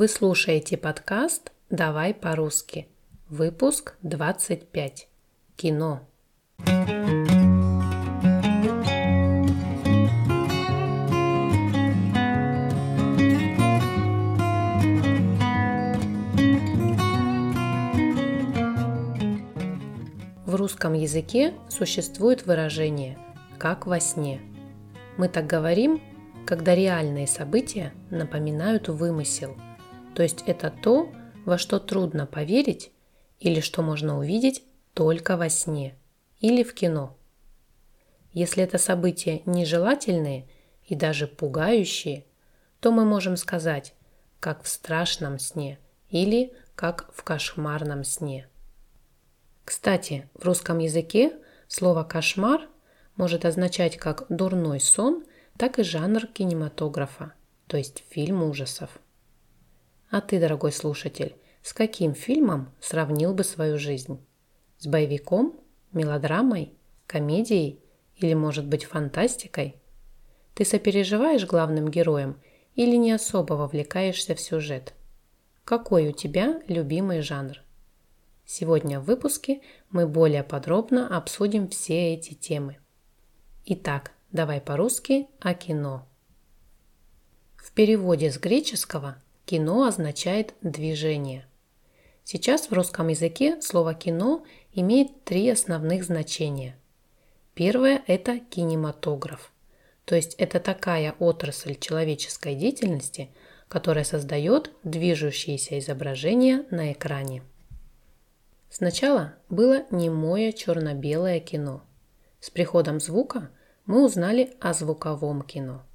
Вы слушаете подкаст «Давай по-русски». Выпуск 25. Кино. В русском языке существует выражение «как во сне». Мы так говорим, когда реальные события напоминают вымысел – то есть это то, во что трудно поверить или что можно увидеть только во сне или в кино. Если это события нежелательные и даже пугающие, то мы можем сказать «как в страшном сне» или «как в кошмарном сне». Кстати, в русском языке слово «кошмар» может означать как дурной сон, так и жанр кинематографа, то есть фильм ужасов. А ты, дорогой слушатель, с каким фильмом сравнил бы свою жизнь? С боевиком, мелодрамой, комедией или, может быть, фантастикой? Ты сопереживаешь главным героям или не особо вовлекаешься в сюжет? Какой у тебя любимый жанр? Сегодня в выпуске мы более подробно обсудим все эти темы. Итак, давай по-русски о кино. В переводе с греческого – Кино означает движение. Сейчас в русском языке слово «кино» имеет три основных значения. Первое – это кинематограф. То есть это такая отрасль человеческой деятельности, которая создает движущиеся изображения на экране. Сначала было немое черно-белое кино. С приходом звука мы узнали о звуковом кино –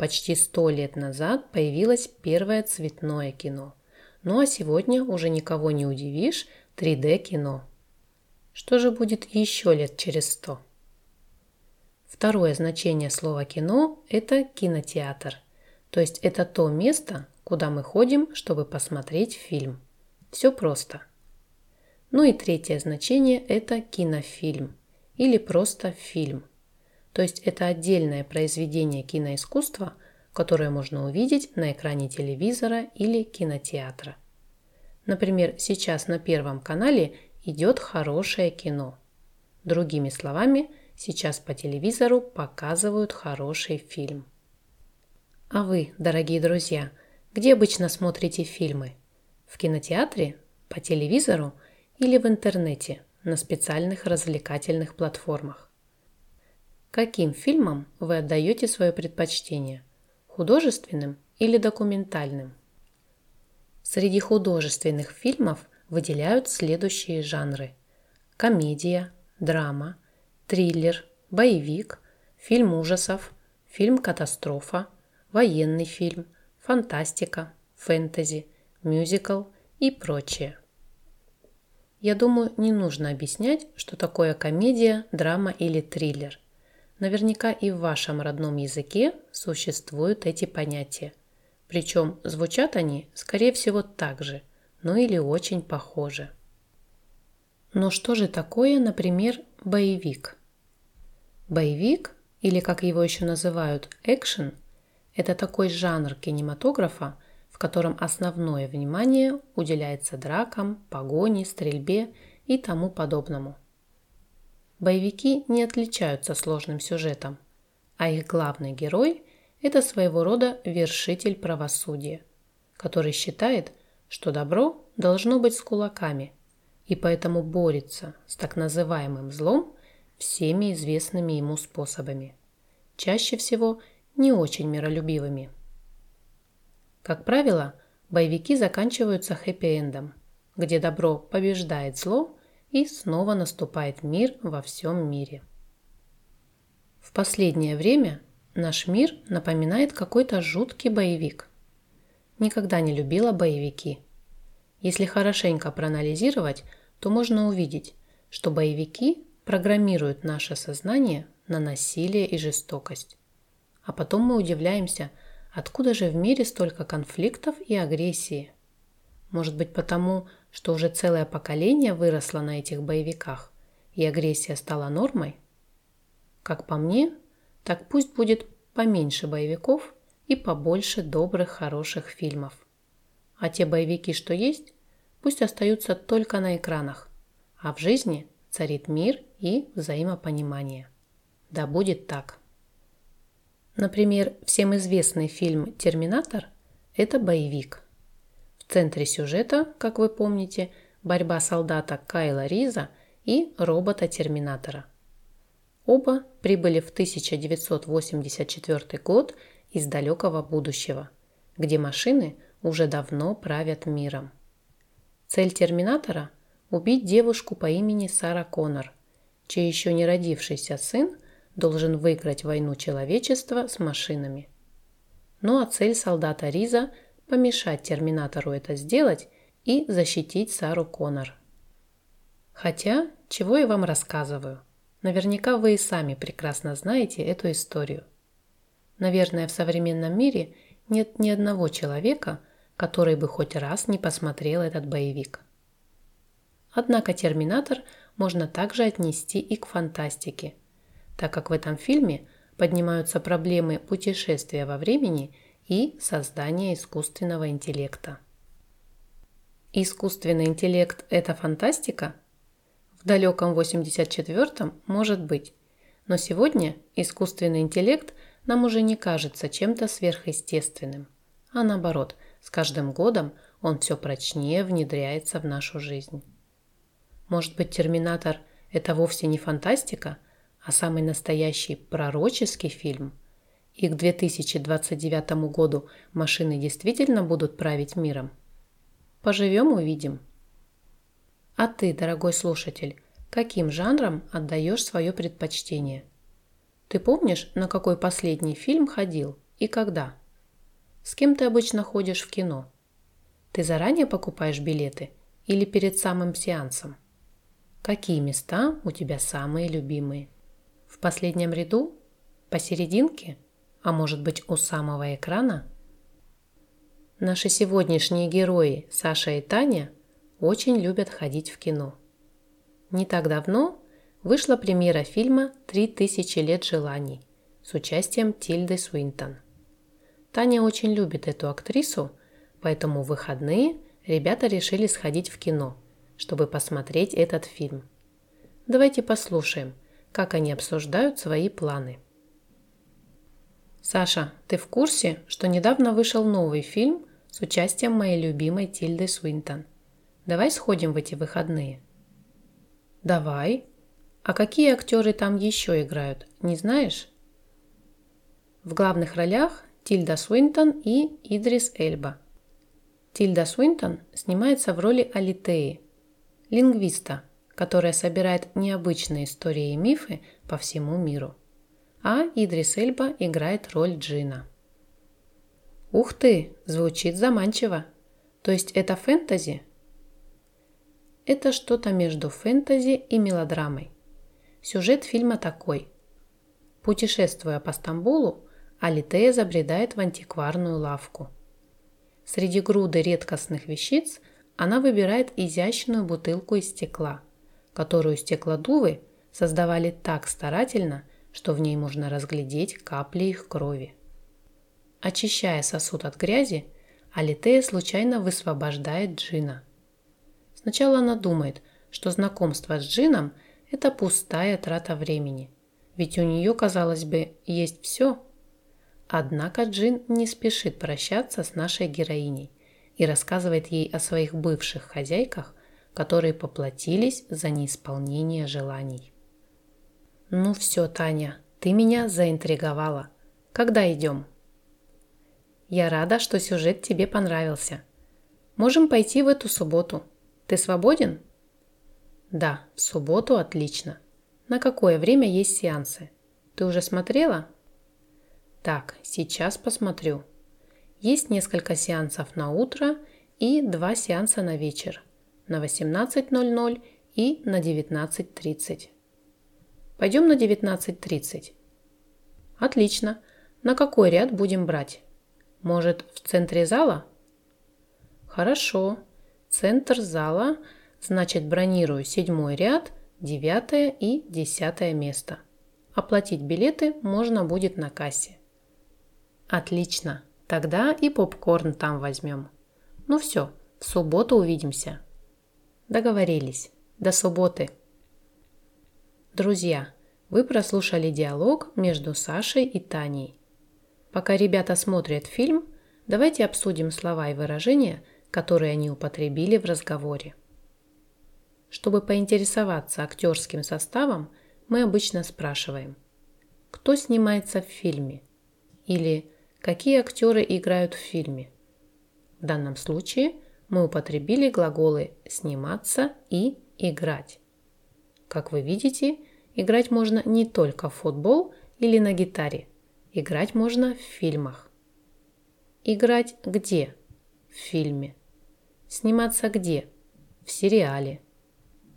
Почти сто лет назад появилось первое цветное кино. Ну а сегодня уже никого не удивишь 3D-кино. Что же будет еще лет через сто? Второе значение слова «кино» – это кинотеатр. То есть это то место, куда мы ходим, чтобы посмотреть фильм. Все просто. Ну и третье значение – это кинофильм или просто фильм. То есть это отдельное произведение киноискусства, которое можно увидеть на экране телевизора или кинотеатра. Например, сейчас на Первом канале идет хорошее кино. Другими словами, сейчас по телевизору показывают хороший фильм. А вы, дорогие друзья, где обычно смотрите фильмы? В кинотеатре, по телевизору или в интернете на специальных развлекательных платформах? Каким фильмам вы отдаете свое предпочтение? Художественным или документальным? Среди художественных фильмов выделяют следующие жанры. Комедия, драма, триллер, боевик, фильм ужасов, фильм катастрофа, военный фильм, фантастика, фэнтези, мюзикл и прочее. Я думаю, не нужно объяснять, что такое комедия, драма или триллер – Наверняка и в вашем родном языке существуют эти понятия. Причем звучат они, скорее всего, так же, ну или очень похоже. Но что же такое, например, боевик? Боевик, или как его еще называют, экшен, это такой жанр кинематографа, в котором основное внимание уделяется дракам, погоне, стрельбе и тому подобному. Боевики не отличаются сложным сюжетом, а их главный герой – это своего рода вершитель правосудия, который считает, что добро должно быть с кулаками и поэтому борется с так называемым злом всеми известными ему способами, чаще всего не очень миролюбивыми. Как правило, боевики заканчиваются хэппи-эндом, где добро побеждает зло – и снова наступает мир во всем мире. В последнее время наш мир напоминает какой-то жуткий боевик. Никогда не любила боевики. Если хорошенько проанализировать, то можно увидеть, что боевики программируют наше сознание на насилие и жестокость. А потом мы удивляемся, откуда же в мире столько конфликтов и агрессии. Может быть потому, что уже целое поколение выросло на этих боевиках, и агрессия стала нормой? Как по мне, так пусть будет поменьше боевиков и побольше добрых, хороших фильмов. А те боевики, что есть, пусть остаются только на экранах. А в жизни царит мир и взаимопонимание. Да будет так. Например, всем известный фильм «Терминатор» – это боевик. В центре сюжета, как вы помните, борьба солдата Кайла Риза и робота-терминатора. Оба прибыли в 1984 год из далекого будущего, где машины уже давно правят миром. Цель терминатора – убить девушку по имени Сара Коннор, чей еще не родившийся сын должен выиграть войну человечества с машинами. Ну а цель солдата Риза – помешать терминатору это сделать и защитить Сару Коннор. Хотя, чего я вам рассказываю? Наверняка вы и сами прекрасно знаете эту историю. Наверное, в современном мире нет ни одного человека, который бы хоть раз не посмотрел этот боевик. Однако «Терминатор» можно также отнести и к фантастике, так как в этом фильме поднимаются проблемы путешествия во времени и создания искусственного интеллекта. Искусственный интеллект – это фантастика? В далеком 84-м может быть, но сегодня искусственный интеллект нам уже не кажется чем-то сверхъестественным, а наоборот, с каждым годом он все прочнее внедряется в нашу жизнь. Может быть, «Терминатор» – это вовсе не фантастика, а самый настоящий пророческий фильм? И к 2029 году машины действительно будут править миром? Поживем – увидим. А ты, дорогой слушатель, каким жанром отдаешь свое предпочтение? Ты помнишь, на какой последний фильм ходил и когда? С кем ты обычно ходишь в кино? Ты заранее покупаешь билеты или перед самым сеансом? Какие места у тебя самые любимые? В последнем ряду? Посерединке? А может быть у самого экрана? Наши сегодняшние герои Саша и Таня очень любят ходить в кино. Не так давно вышла премьера фильма «Три тысячи лет желаний» с участием Тильды Свинтон. Таня очень любит эту актрису, поэтому в выходные ребята решили сходить в кино – чтобы посмотреть этот фильм. Давайте послушаем, как они обсуждают свои планы. Саша, ты в курсе, что недавно вышел новый фильм с участием моей любимой Тильды Свинтон? Давай сходим в эти выходные. Давай. А какие актеры там еще играют, не знаешь? В главных ролях Тильда Свинтон и Идрис Эльба. Тильда Свинтон снимается в роли Алитеи, лингвиста, которая собирает необычные истории и мифы по всему миру. А Идрис Эльба играет роль Джина. Ух ты, звучит заманчиво. То есть это фэнтези? Это что-то между фэнтези и мелодрамой. Сюжет фильма такой. Путешествуя по Стамбулу, Алитея забредает в антикварную лавку. Среди груды редкостных вещиц она выбирает изящную бутылку из стекла, которую стеклодувы создавали так старательно, что в ней можно разглядеть капли их крови. Очищая сосуд от грязи, Алитея случайно высвобождает джина. Сначала она думает, что знакомство с джином – это пустая трата времени, ведь у нее, казалось бы, есть все. Однако джин не спешит прощаться с нашей героиней и рассказывает ей о своих бывших хозяйках, которые поплатились за неисполнение желаний. «Ну все, Таня, ты меня заинтриговала. Когда идем?» «Я рада, что сюжет тебе понравился. Можем пойти в эту субботу. Ты свободен?» «Да, в субботу отлично. На какое время есть сеансы? Ты уже смотрела?» «Так, сейчас посмотрю», есть несколько сеансов на утро и два сеанса на вечер на 18.00 и на 19.30. Пойдем на 19.30. Отлично. На какой ряд будем брать? Может, в центре зала? Хорошо. Центр зала, значит, бронирую седьмой ряд, девятое и десятое место. Оплатить билеты можно будет на кассе. Отлично. Тогда и попкорн там возьмем. Ну все, в субботу увидимся. Договорились. До субботы. Друзья, вы прослушали диалог между Сашей и Таней. Пока ребята смотрят фильм, давайте обсудим слова и выражения, которые они употребили в разговоре. Чтобы поинтересоваться актерским составом, мы обычно спрашиваем, кто снимается в фильме или какие актеры играют в фильме. В данном случае мы употребили глаголы «сниматься» и «играть». Как вы видите, играть можно не только в футбол или на гитаре. Играть можно в фильмах. Играть где? В фильме. Сниматься где? В сериале.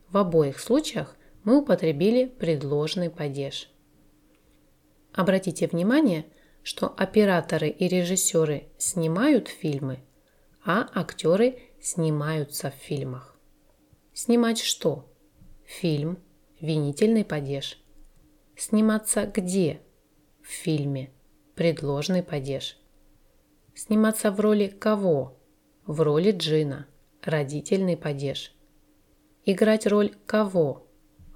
В обоих случаях мы употребили предложный падеж. Обратите внимание, что операторы и режиссеры снимают фильмы, а актеры снимаются в фильмах. Снимать что? Фильм, винительный падеж. Сниматься где? В фильме, предложный падеж. Сниматься в роли кого? В роли Джина, родительный падеж. Играть роль кого?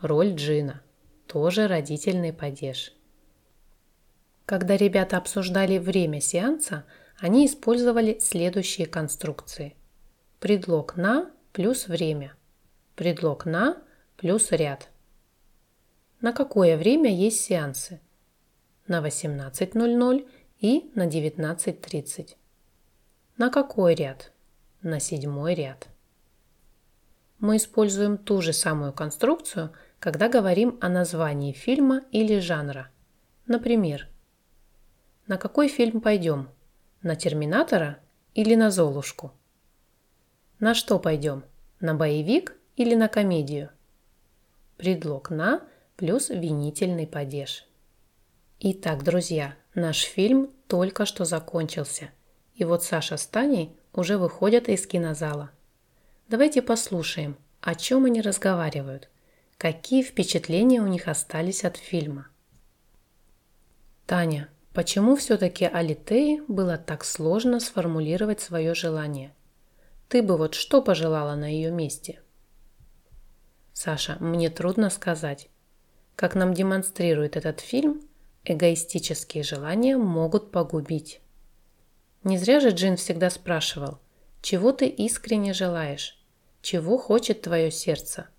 Роль Джина, тоже родительный падеж. Когда ребята обсуждали время сеанса, они использовали следующие конструкции. Предлог «на» плюс время. Предлог «на» плюс ряд. На какое время есть сеансы? На 18.00 и на 19.30. На какой ряд? На седьмой ряд. Мы используем ту же самую конструкцию, когда говорим о названии фильма или жанра. Например, на какой фильм пойдем? На Терминатора или на Золушку? На что пойдем? На боевик или на комедию? Предлог «на» плюс винительный падеж. Итак, друзья, наш фильм только что закончился. И вот Саша с Таней уже выходят из кинозала. Давайте послушаем, о чем они разговаривают, какие впечатления у них остались от фильма. Таня, Почему все-таки Алитее было так сложно сформулировать свое желание? Ты бы вот что пожелала на ее месте? Саша, мне трудно сказать. Как нам демонстрирует этот фильм, эгоистические желания могут погубить. Не зря же Джин всегда спрашивал, чего ты искренне желаешь, чего хочет твое сердце.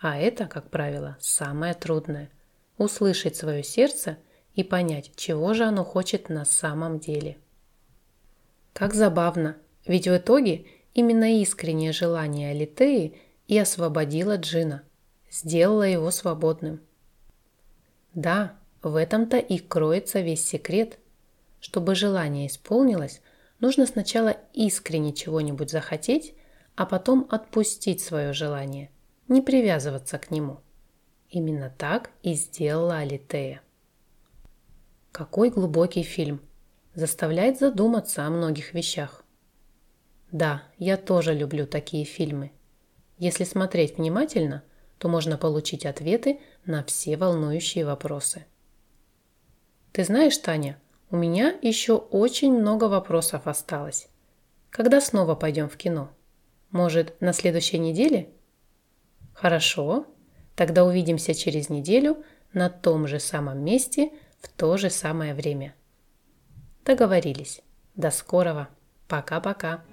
А это, как правило, самое трудное – услышать свое сердце – и понять, чего же оно хочет на самом деле. Как забавно, ведь в итоге именно искреннее желание Алитеи и освободило Джина, сделало его свободным. Да, в этом-то и кроется весь секрет. Чтобы желание исполнилось, нужно сначала искренне чего-нибудь захотеть, а потом отпустить свое желание, не привязываться к нему. Именно так и сделала Алитея. Какой глубокий фильм. Заставляет задуматься о многих вещах. Да, я тоже люблю такие фильмы. Если смотреть внимательно, то можно получить ответы на все волнующие вопросы. Ты знаешь, Таня, у меня еще очень много вопросов осталось. Когда снова пойдем в кино? Может, на следующей неделе? Хорошо, тогда увидимся через неделю на том же самом месте – в то же самое время. Договорились. До скорого. Пока-пока.